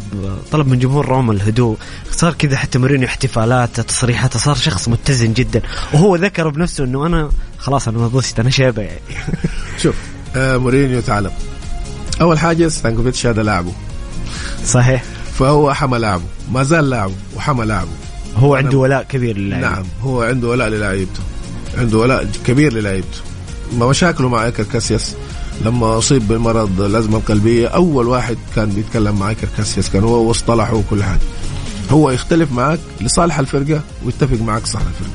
طلب من جمهور روما الهدوء. صار كذا حتى مورينيو احتفالاته تصريحاته صار شخص متزن جدا. وهو ذكر بنفسه إنه أنا خلاص أنا نضجت أنا شيبة يعني. شوف آه مورينيو تعلم. أول حاجة ستانكوفيتش هذا لاعبه. صحيح. فهو حمى لاعبه. ما زال لاعبه وحمى لاعبه. هو عنده ولاء كبير للاعب. نعم هو عنده ولاء للاعيبته. عنده ولاء كبير للاعيبته ما مشاكله مع إيكر كاسياس لما أصيب بالمرض الأزمة القلبية أول واحد كان بيتكلم مع ايكر كاسياس كان هو واصطلحوا وكل حاجة. هو يختلف معك لصالح الفرقة ويتفق معك صالح الفرقة.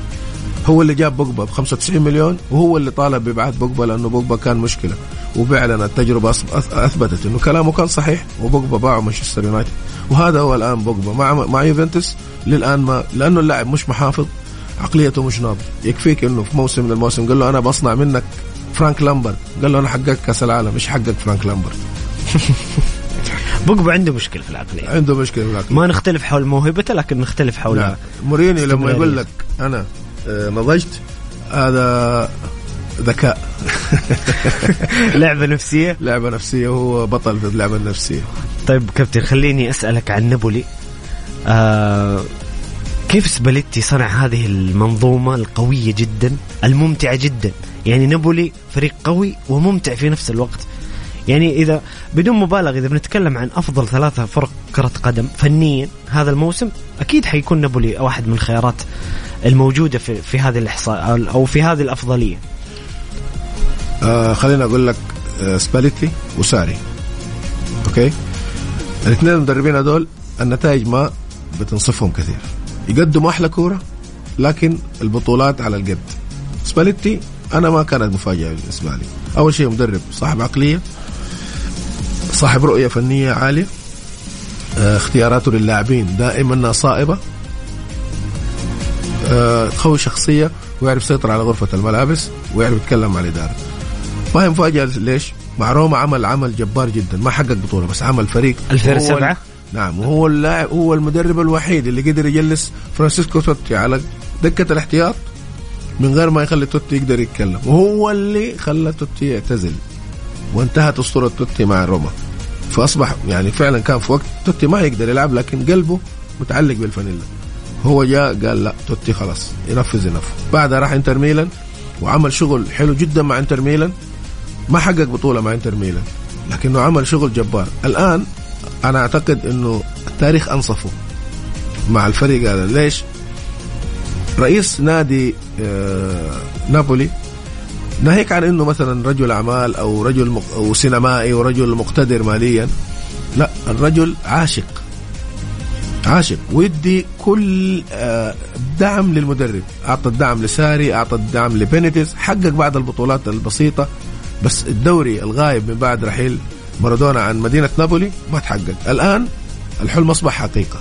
هو اللي جاب بوجبا ب 95 مليون وهو اللي طالب بابعاد بوجبا لأنه بوجبا كان مشكلة. وفعلا التجربة أثبتت إنه كلامه كان صحيح وبوجبا باعه مانشستر يونايتد. وهذا هو الآن بوجبا. مع مع يوفنتوس للآن ما لأنه اللاعب مش محافظ عقليته مش ناضج يكفيك إنه في موسم من المواسم قال له أنا بصنع منك فرانك لامبرد قال له أنا حققت كأس العالم. مش حقق فرانك لامبرد بوجبا عنده مشكلة في العقلية. عنده مشكلة في العقل ما نختلف حول موهبته لكن نختلف حول لا. مورينيو لما. يقول لك أنا آه، نضجت هذا ذكاء. لعبة نفسية؟ لعبة نفسية وهو بطل في اللعبة النفسية. طيب كابتن خليني أسألك عن نابولي. آه كيف سباليتي صنع هذه المنظومة القوية جدا الممتعة جدا؟ يعني نابولي فريق قوي وممتع في نفس الوقت. يعني إذا بدون مبالغة إذا بنتكلم عن أفضل ثلاثة فرق كرة قدم فنيا هذا الموسم أكيد حيكون نابولي واحد من الخيارات الموجودة في في هذه الإحصاء أو في هذه الأفضلية. آه خليني أقول لك آه سباليتي وساري. Okay؟ الاثنين المدربين هذول النتائج ما بتنصفهم كثير. يقدموا أحلى كورة لكن البطولات على القد. سباليتي أنا ما كانت مفاجأة بالنسبة لي. أول شيء مدرب صاحب عقلية صاحب رؤية فنية عالية آه اختياراته للاعبين دائما صائبة آه قوي شخصية ويعرف يسيطر على غرفة الملابس ويعرف يتكلم مع الإدارة. ما هي مفاجأة ليش؟ مع روما عمل عمل جبار جدا ما حقق بطولة بس عمل فريق 2007 وهو- نعم وهو اللاعب هو المدرب الوحيد اللي قدر يجلس فرانسيسكو توتي على دكة الاحتياط من غير ما يخلي توتي يقدر يتكلم. وهو اللي خلى توتي يعتزل وانتهت أسطورة توتي مع روما. فأصبح يعني فعلا كان في وقت توتي ما يقدر يلعب لكن قلبه متعلق بالفانيلا. هو جاء قال لا توتي خلاص ينفذ ينفذ. بعدها راح إنتر ميلان وعمل شغل حلو جدا مع إنتر ميلان. ما حقق بطولة مع إنتر ميلان لكنه عمل شغل جبار. الآن أنا أعتقد إنه التاريخ أنصفه مع الفريق هذا. ليش؟ رئيس نادي آه نابولي ناهيك عن إنه مثلا رجل أعمال أو رجل مق... أو سينمائي ورجل مقتدر ماليا. لا الرجل عاشق. عاشق. ويدي كل آه، دعم للمدرب. أعطى الدعم لساري أعطى الدعم لبينيتس حقق بعض البطولات البسيطة بس الدوري الغايب من بعد رحيل مارادونا عن مدينة نابولي ما تحقق. الآن الحلم أصبح حقيقة.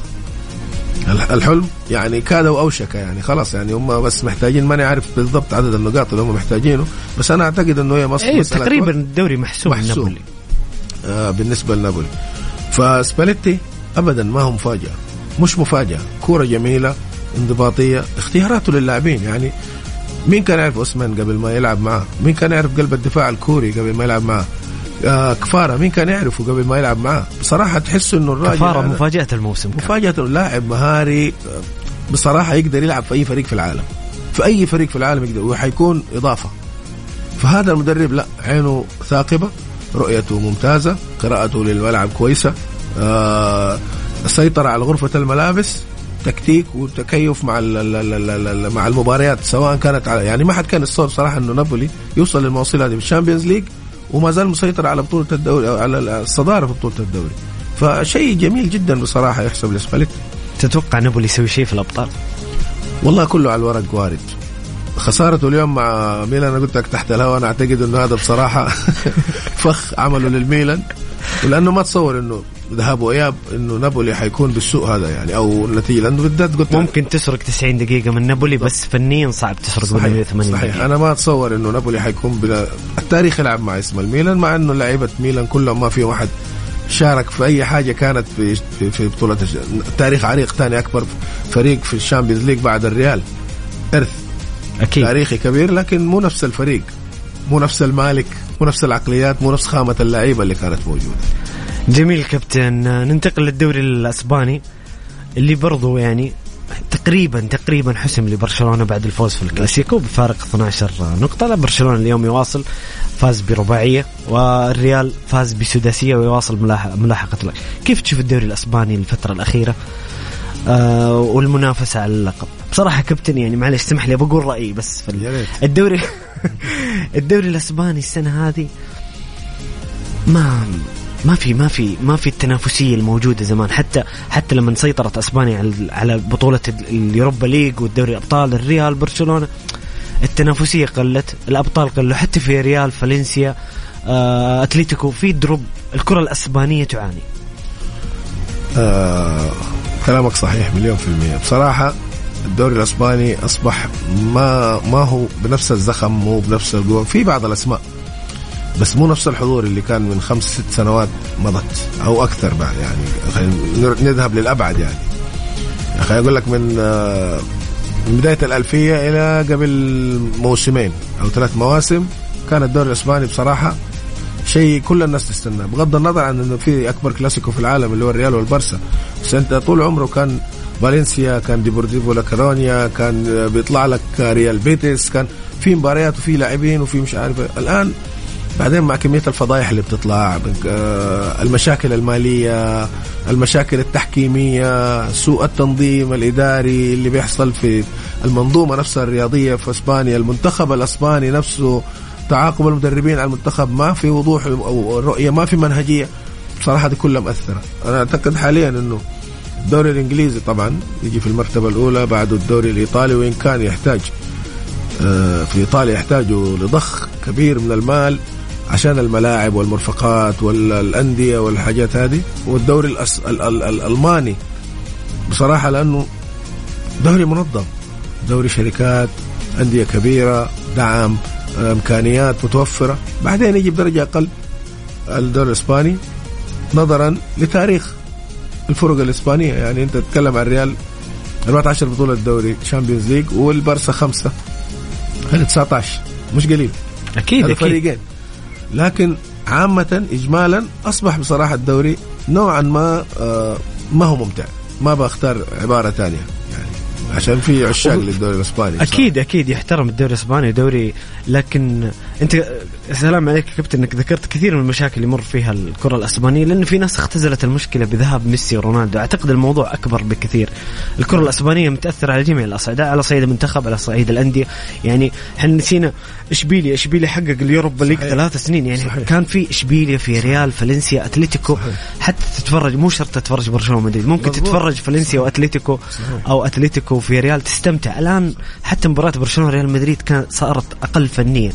ال- الحلم يعني كاد واوشك يعني خلاص يعني هم بس محتاجين ماني عارف بالضبط عدد النقاط اللي هم محتاجينه بس أنا أعتقد إنه هي مصر مسألة تقريبا. الدوري محسوم, محسوم. نابولي آه بالنسبة لنابولي. فسباليتي ابدا ما هو مفاجاه مش مفاجأة. كورة جميلة انضباطية اختياراته للاعبين يعني. مين كان يعرف أوسمان قبل ما يلعب معاه؟ مين كان يعرف قلب الدفاع الكوري قبل ما يلعب معاه؟ آه كفارة مين كان يعرفه قبل ما يلعب معاه؟ بصراحة تحس إنه الراجل كفارة هذا مفاجأة الموسم كان. مفاجأة لاعب مهاري بصراحة يقدر يلعب في أي فريق في العالم. في أي فريق في العالم يقدر وحيكون إضافة. فهذا المدرب لا عينه ثاقبة رؤيته ممتازة قراءته للملعب كويسة آه السيطره على غرفة الملابس تكتيك وتكيف مع مع المباريات سواء كانت على يعني ما حد كان يتصور صراحة إنه نابولي يوصل للمواصيل هذه في الشامبيونز ليج. وما زال مسيطر على بطولة الدوري على الصدارة في بطولة الدوري. فشيء جميل جدا بصراحة يحسب لسباليتي تتوقع نابولي يسوي شيء في الأبطال؟ والله كله على الورق وارد. خسارته اليوم مع ميلان أنا قلت لك تحت الهواء أنا أعتقد إنه هذا بصراحة فخ عمله للميلان. ولأنه ما تصور إنه ذهاب وإياب إنه نابولي حيكون بالسوء هذا يعني أو النتيجه لأنه بالذات قلت ممكن تسرق 90 دقيقة من نابولي بس فنيا صعب تسرق من صحيح 180 صحيح. دقيقة. أنا ما أتصور إنه نابولي حيكون بلا التاريخ يلعب مع اسم الميلان مع إنه لعيبة ميلان كلهم ما في واحد شارك في أي حاجة كانت في في, في بطولة تاريخ عريق ثاني أكبر فريق في الشامبيونز ليج بعد الريال إرث. أكيد. تاريخي كبير لكن مو نفس الفريق. مو نفس المالك مو نفس العقليات مو نفس خامة اللعيبة اللي كانت موجودة. جميل كابتن. ننتقل للدوري الأسباني اللي برضو يعني تقريبا تقريبا حسم لبرشلونة بعد الفوز في الكلاسيكو بفارق 12 نقطة. لا برشلونة اليوم يواصل فاز برباعية والريال فاز بسداسية ويواصل ملاح- ملاحقة ال- كيف تشوف الدوري الأسباني الفترة الأخيرة؟ آه والمنافسة على اللقب؟ بصراحة كابتن يعني معلش اسمح لي بقول رأيي بس في. الدوري الدوري الأسباني السنة هذه ما ما في ما في ما في التنافسية الموجودة زمان. حتى حتى لما سيطرت أسبانيا على بطولة ال- اليوروبا ليج والدوري الأبطال الريال برشلونة التنافسية قلت الأبطال قلوا حتى في ريال فالنسيا آه، أتلتيكو في دروب الكرة الأسبانية تعاني. آه كلامك صحيح مليون في المية. بصراحة الدوري الأسباني أصبح ما ما هو بنفس الزخم مو بنفس القوة. في بعض الأسماء بس مو نفس الحضور اللي كان من خمس ست سنوات مضت أو أكثر بعد يعني. خلينا نذهب للأبعد يعني. خليني أقول لك من آه، من بداية الألفية إلى قبل موسمين أو ثلاث مواسم كان الدوري الأسباني بصراحة شيء كل الناس تستناه. بغض النظر عن إنه في أكبر كلاسيكو في العالم اللي هو الريال والبرسا بس أنت طول عمره كان فالنسيا كان ديبورتيفو لاكارونيا كان بيطلع لك ريال بيتس كان في مباريات وفي لاعبين وفي مش عارف الآن بعدين مع كمية الفضايح اللي بتطلع آه، المشاكل المالية المشاكل التحكيمية سوء التنظيم الإداري اللي بيحصل في المنظومة نفسها الرياضية في إسبانيا المنتخب الإسباني نفسه تعاقب المدربين على المنتخب ما في وضوح أو رؤية ما في منهجية. بصراحة دي كلها مأثره أنا أعتقد حاليا إنه الدوري الإنجليزي طبعا يجي في المرتبة الأولى بعده الدوري الإيطالي وإن كان يحتاج آه، في إيطاليا يحتاجوا لضخ كبير من المال عشان الملاعب والمرفقات والأندية والحاجات هذه. والدوري الأس... ال... ال... الألماني بصراحة لأنه دوري منظم دوري شركات أندية كبيرة دعم إمكانيات متوفرة. بعدين يجي بدرجة أقل الدوري الإسباني نظرا لتاريخ الفرق الإسبانية يعني أنت تتكلم عن الريال 14 بطولة دوري تشامبيونز ليج والبرسا خمسة. هذا 19 مش قليل. أكيد هذا أكيد. فريقين. لكن عامة إجمالا أصبح بصراحة الدوري نوعا ما آه، ما هو ممتع. ما بختار عبارة ثانية يعني. عشان في عشاق للدوري الإسباني بصراحة. أكيد أكيد. يحترم الدوري الإسباني دوري لكن أنت سلام عليك كابتن. أنك ذكرت كثير من المشاكل اللي يمر فيها الكرة الأسبانية لأن في ناس اختزلت المشكلة بذهاب ميسي ورونالدو. أعتقد الموضوع أكبر بكثير. الكرة الأسبانية متأثرة على جميع الأصعدة على صعيد المنتخب على صعيد الأندية. يعني إحنا نسينا إشبيليا. إشبيليا حقق اليوروبا ليج صحيح. ثلاث سنين. يعني صحيح. كان في إشبيليا في ريال فالنسيا أتلتيكو. صحيح. حتى تتفرج مو شرط تتفرج برشلونة مدريد ممكن مظبوط. تتفرج فالنسيا وأتلتيكو أو أتلتيكو في ريال. تستمتع. الآن حتى مباراة برشلونة ريال مدريد كانت صارت أقل فنيا.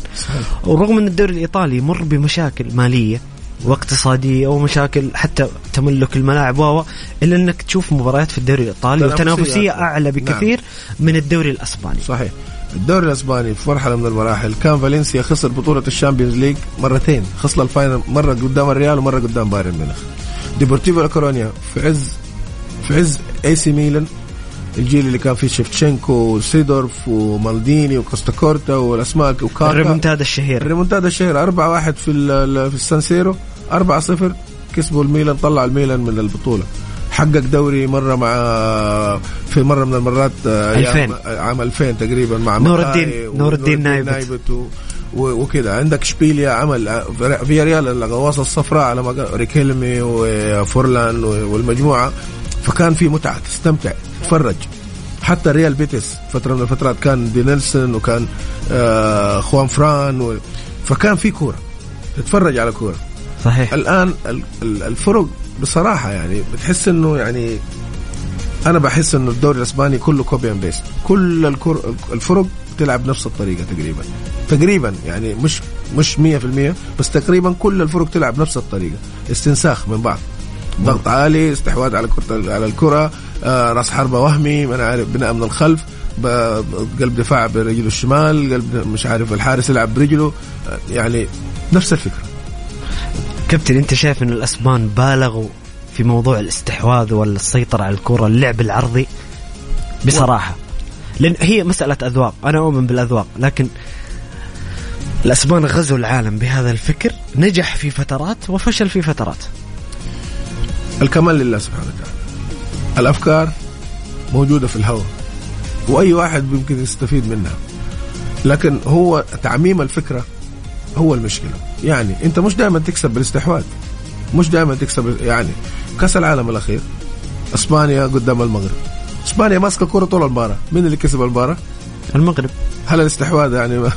ورغم أن الدوري الإيطالي يمر بمشاكل مالية واقتصادية ومشاكل حتى تملك الملاعب و إلا أنك تشوف مباريات في الدوري الإيطالي وتنافسية. أعلى بكثير من الدوري الأسباني. صحيح. الدوري الأسباني في مرحلة من المراحل كان فالنسيا خسر بطولة الشامبيونز ليج مرتين. خسر ال final مرة قدام الريال ومرة قدام بايرن ميونخ. ديبورتيفو لاكورونيا في عز في عز إي سي ميلان الجيل اللي كان فيه شيفتشينكو وسيدورف ومالديني وكوستا كورتا والاسماء وكاكا. الريمونتادا الشهير. الريمونتادا الشهير. 4 1 في في السان سيرو. 4 0 كسبوا الميلان طلع الميلان من البطولة. حقق دوري مرة مع في مرة من المرات آه، أيام- 2000. عام 2000 تقريبا مع نور الدين- نور الدين نايبت. و- وكذا عندك شبيليا عمل. آه، في ريال الغواصه الصفراء على ما قال ريكيلمي وفورلان والمجموعة. فكان في متعة تستمتع. تتفرج. حتى ريال بيتس فترة من الفترات كان دينيلسون وكان آه خوان فران و... فكان في كورة. تتفرج على كورة. صحيح. الآن ال- ال- الفرق بصراحة يعني بتحس إنه يعني أنا بحس إنه الدوري الأسباني كله copy and paste كل الكر... الفرق بتلعب نفس الطريقة تقريبا. تقريبا يعني مش مش 100% بس تقريبا كل الفرق تلعب نفس الطريقة. استنساخ من بعض. ضغط عالي استحواذ على كرة على الكرة. راس حربة وهمي ما أنا عارف بناء من الخلف قلب دفاع برجله الشمال قلب مش عارف الحارس يلعب برجله. آه يعني نفس الفكرة. كابتن انت شايف إن الأسبان بالغوا في موضوع الاستحواذ والسيطرة على الكرة اللعب العرضي؟ بصراحة. لأن هي مسألة أذواق. أنا أؤمن بالأذواق لكن الأسبان غزوا العالم بهذا الفكر نجح في فترات وفشل في فترات. الكمال لله سبحانه وتعالى. الأفكار موجودة في الهواء وأي واحد يمكن يستفيد منها. لكن هو تعميم الفكرة هو المشكلة. يعني أنت مش دائما تكسب بالاستحواذ مش دائما تكسب يعني كأس العالم الأخير إسبانيا قدام المغرب. إسبانيا ماسكة كرة طول المباراة. مين اللي كسب المباراة؟ المغرب. هل الاستحواذ يعني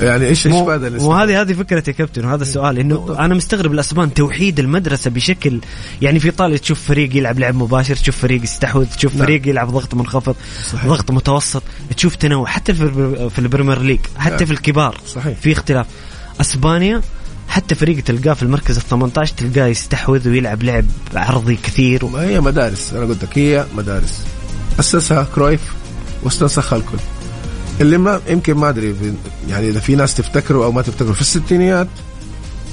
يعني إيش إيش فاد الاستحواذ؟ وهذه هذه فكرتي يا كابتن وهذا السؤال إنه أنا مستغرب الأسبان توحيد المدرسة بشكل يعني في ايطاليا تشوف فريق يلعب لعب مباشر تشوف فريق يستحوذ تشوف نعم. فريق يلعب ضغط منخفض صحيح. ضغط متوسط تشوف تنوع حتى في البر- في البريمير ليج حتى نعم. في الكبار صحيح. في اختلاف أسبانيا حتى فريق تلقاه في المركز ال 18 تلقاه يستحوذ ويلعب لعب عرضي كثير و... ما هي مدارس أنا قلت لك هي مدارس أسسها كرويف واستنسخها الكل اللي ما يمكن ما أدري يعني إذا في ناس تفتكروا أو ما تفتكروا في الستينيات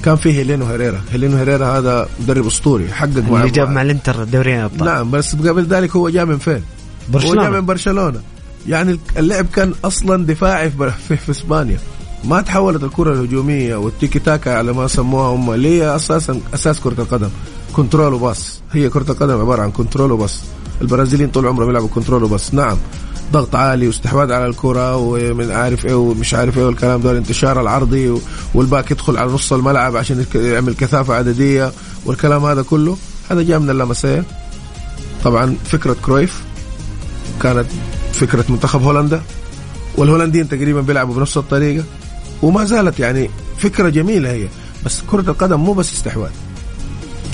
كان في هيلينو هيريرا. هيلينو هيريرا هذا مدرب أسطوري حقق مع اللي جاب مع الإنتر دوري أبطال. نعم بس قبل ذلك هو جاء من فين؟ برشلونة. هو جاء من برشلونة. يعني اللعب كان أصلا دفاعي في, في, في إسبانيا. ما تحولت الكرة الهجومية والتيكي تاكا على ما سموها هم اللي هي أساسا أساس كرة القدم. control و pass. هي كرة القدم عبارة عن control و pass. البرازيليين طول عمرهم يلعبوا control و pass. نعم ضغط عالي واستحواذ على الكرة ومن عارف إيه ومش عارف إيه والكلام ده الانتشار العرضي وال back يدخل على نص الملعب عشان يعمل كثافة عددية والكلام هذا كله. هذا جاء من لاماسيا. طبعا فكرة كرويف كانت فكرة منتخب هولندا والهولنديين تقريبا بيلعبوا بنفس الطريقة وما زالت يعني فكرة جميلة هي بس كرة القدم مو بس استحواذ.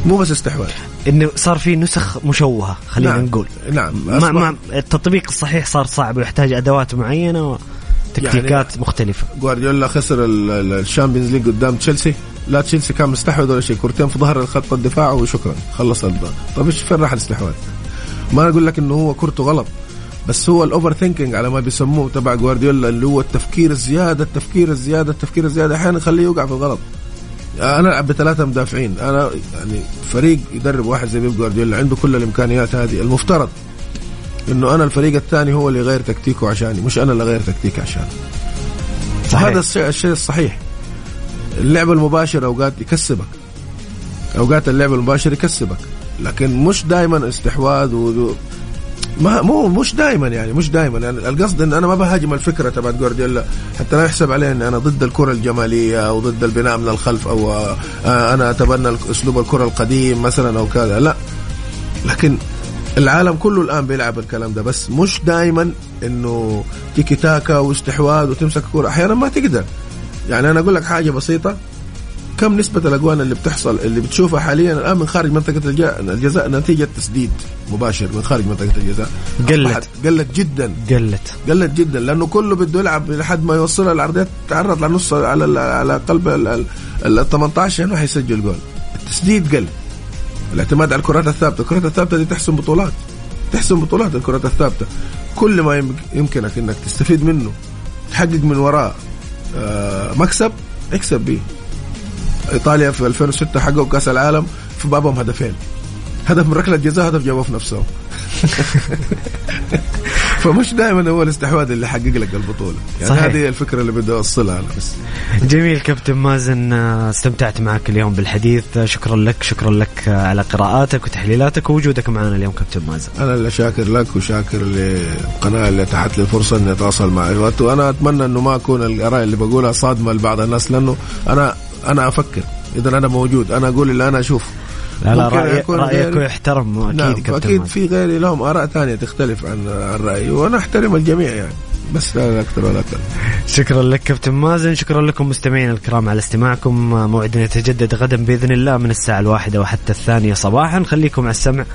مو بس استحواذ. انه صار في نسخ مشوهة خلينا نعم. نقول. نعم. ما ما التطبيق الصحيح صار صعب ويحتاج أدوات معينة وتكتيكات يعني مختلفة. جوارديولا خسر ال Champions League قدام تشيلسي. لا تشيلسي كان مستحوذ ولا شيء. كورتين في ظهر الخط الدفاع وشكرا خلص البال طيب إيش فين راح الاستحواذ؟ ما أقول لك إنه هو كورته غلط بس هو ال overthinking على ما بيسموه تبع جوارديولا اللي هو التفكير الزيادة التفكير الزيادة التفكير الزيادة أحيانا يخليه يوقع في الغلط. أنا العب بثلاثة مدافعين. أنا يعني فريق يدرب واحد زي بيب جوارديولا عنده كل الإمكانيات هذه. المفترض إنه أنا الفريق الثاني هو اللي يغير تكتيكه عشاني مش أنا اللي أغير تكتيك عشانه هذا الشيء الصحيح. اللعب المباشر أوقات يكسبك. أوقات اللعب المباشر يكسبك. لكن مش دائما استحواذ و ما مو مش دائما يعني مش دائما يعني. القصد إن أنا ما بهاجم الفكرة تبعت جوارديولا. حتى لا يحسب علي إن أنا ضد الكرة الجمالية أو ضد البناء من الخلف أو آه، أنا أتبنى أسلوب الكرة القديم مثلا أو كذا. لا. لكن العالم كله الآن بيلعب الكلام ده. بس مش دائما إنه تيكي تاكا واستحواذ وتمسك كوره أحيانا ما تقدر. يعني أنا أقول لك حاجة بسيطة. كم نسبة الأجوان اللي بتحصل اللي بتشوفها حاليا الآن من خارج منطقة الجزاء نتيجة تسديد مباشر من خارج منطقة الجزاء؟ قلت. قلت جدا. قلت. قلت جدا لأنه كله بده يلعب لحد ما يوصلها العرضيات تعرض لنص على على قلب ال 18 انه حيسجل جول. التسديد قل. الاعتماد على الكرات الثابتة الكرات الثابتة دي تحسم بطولات. تحسم بطولات الكرات الثابتة. كل ما يمكنك إنك تستفيد منه تحقق من وراه آه، مكسب اكسب به إيطاليا في 2006 حققوا كأس العالم في بابهم هدفين. هدف من ركلة جزاء هدف جابوه في نفسهم فمش دائما هو الاستحواذ اللي يحقق لك البطولة. يعني صحيح. هذه الفكرة اللي بدي أوصلها أنا بس. جميل كابتن مازن استمتعت معك اليوم بالحديث. شكرا لك شكرا لك على قراءاتك وتحليلاتك ووجودك معنا اليوم كابتن مازن. أنا اللي شاكر لك وشاكر للقناه اللي اتاحت لي الفرصه إني أتواصل معك وأنا أتمنى إنه ما أكون الاراء اللي بقولها صادمه لبعض الناس لأنه أنا أنا أفكر. اذا أنا موجود. أنا أقول اللي أنا أشوف. لا لا رأي رأيك يحترم أكيد نعم أكيد في غيري لهم آراء ثانية تختلف عن الرأي وأنا أحترم الجميع يعني بس لا أكثر ولا أقل. شكرا لك كابتن مازن شكرا لكم مستمعينا الكرام على استماعكم. موعدنا يتجدد غدا بإذن الله من الساعة الواحدة وحتى الثانية صباحا. خليكم على السمع.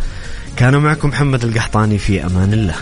كان معكم محمد القحطاني في أمان الله.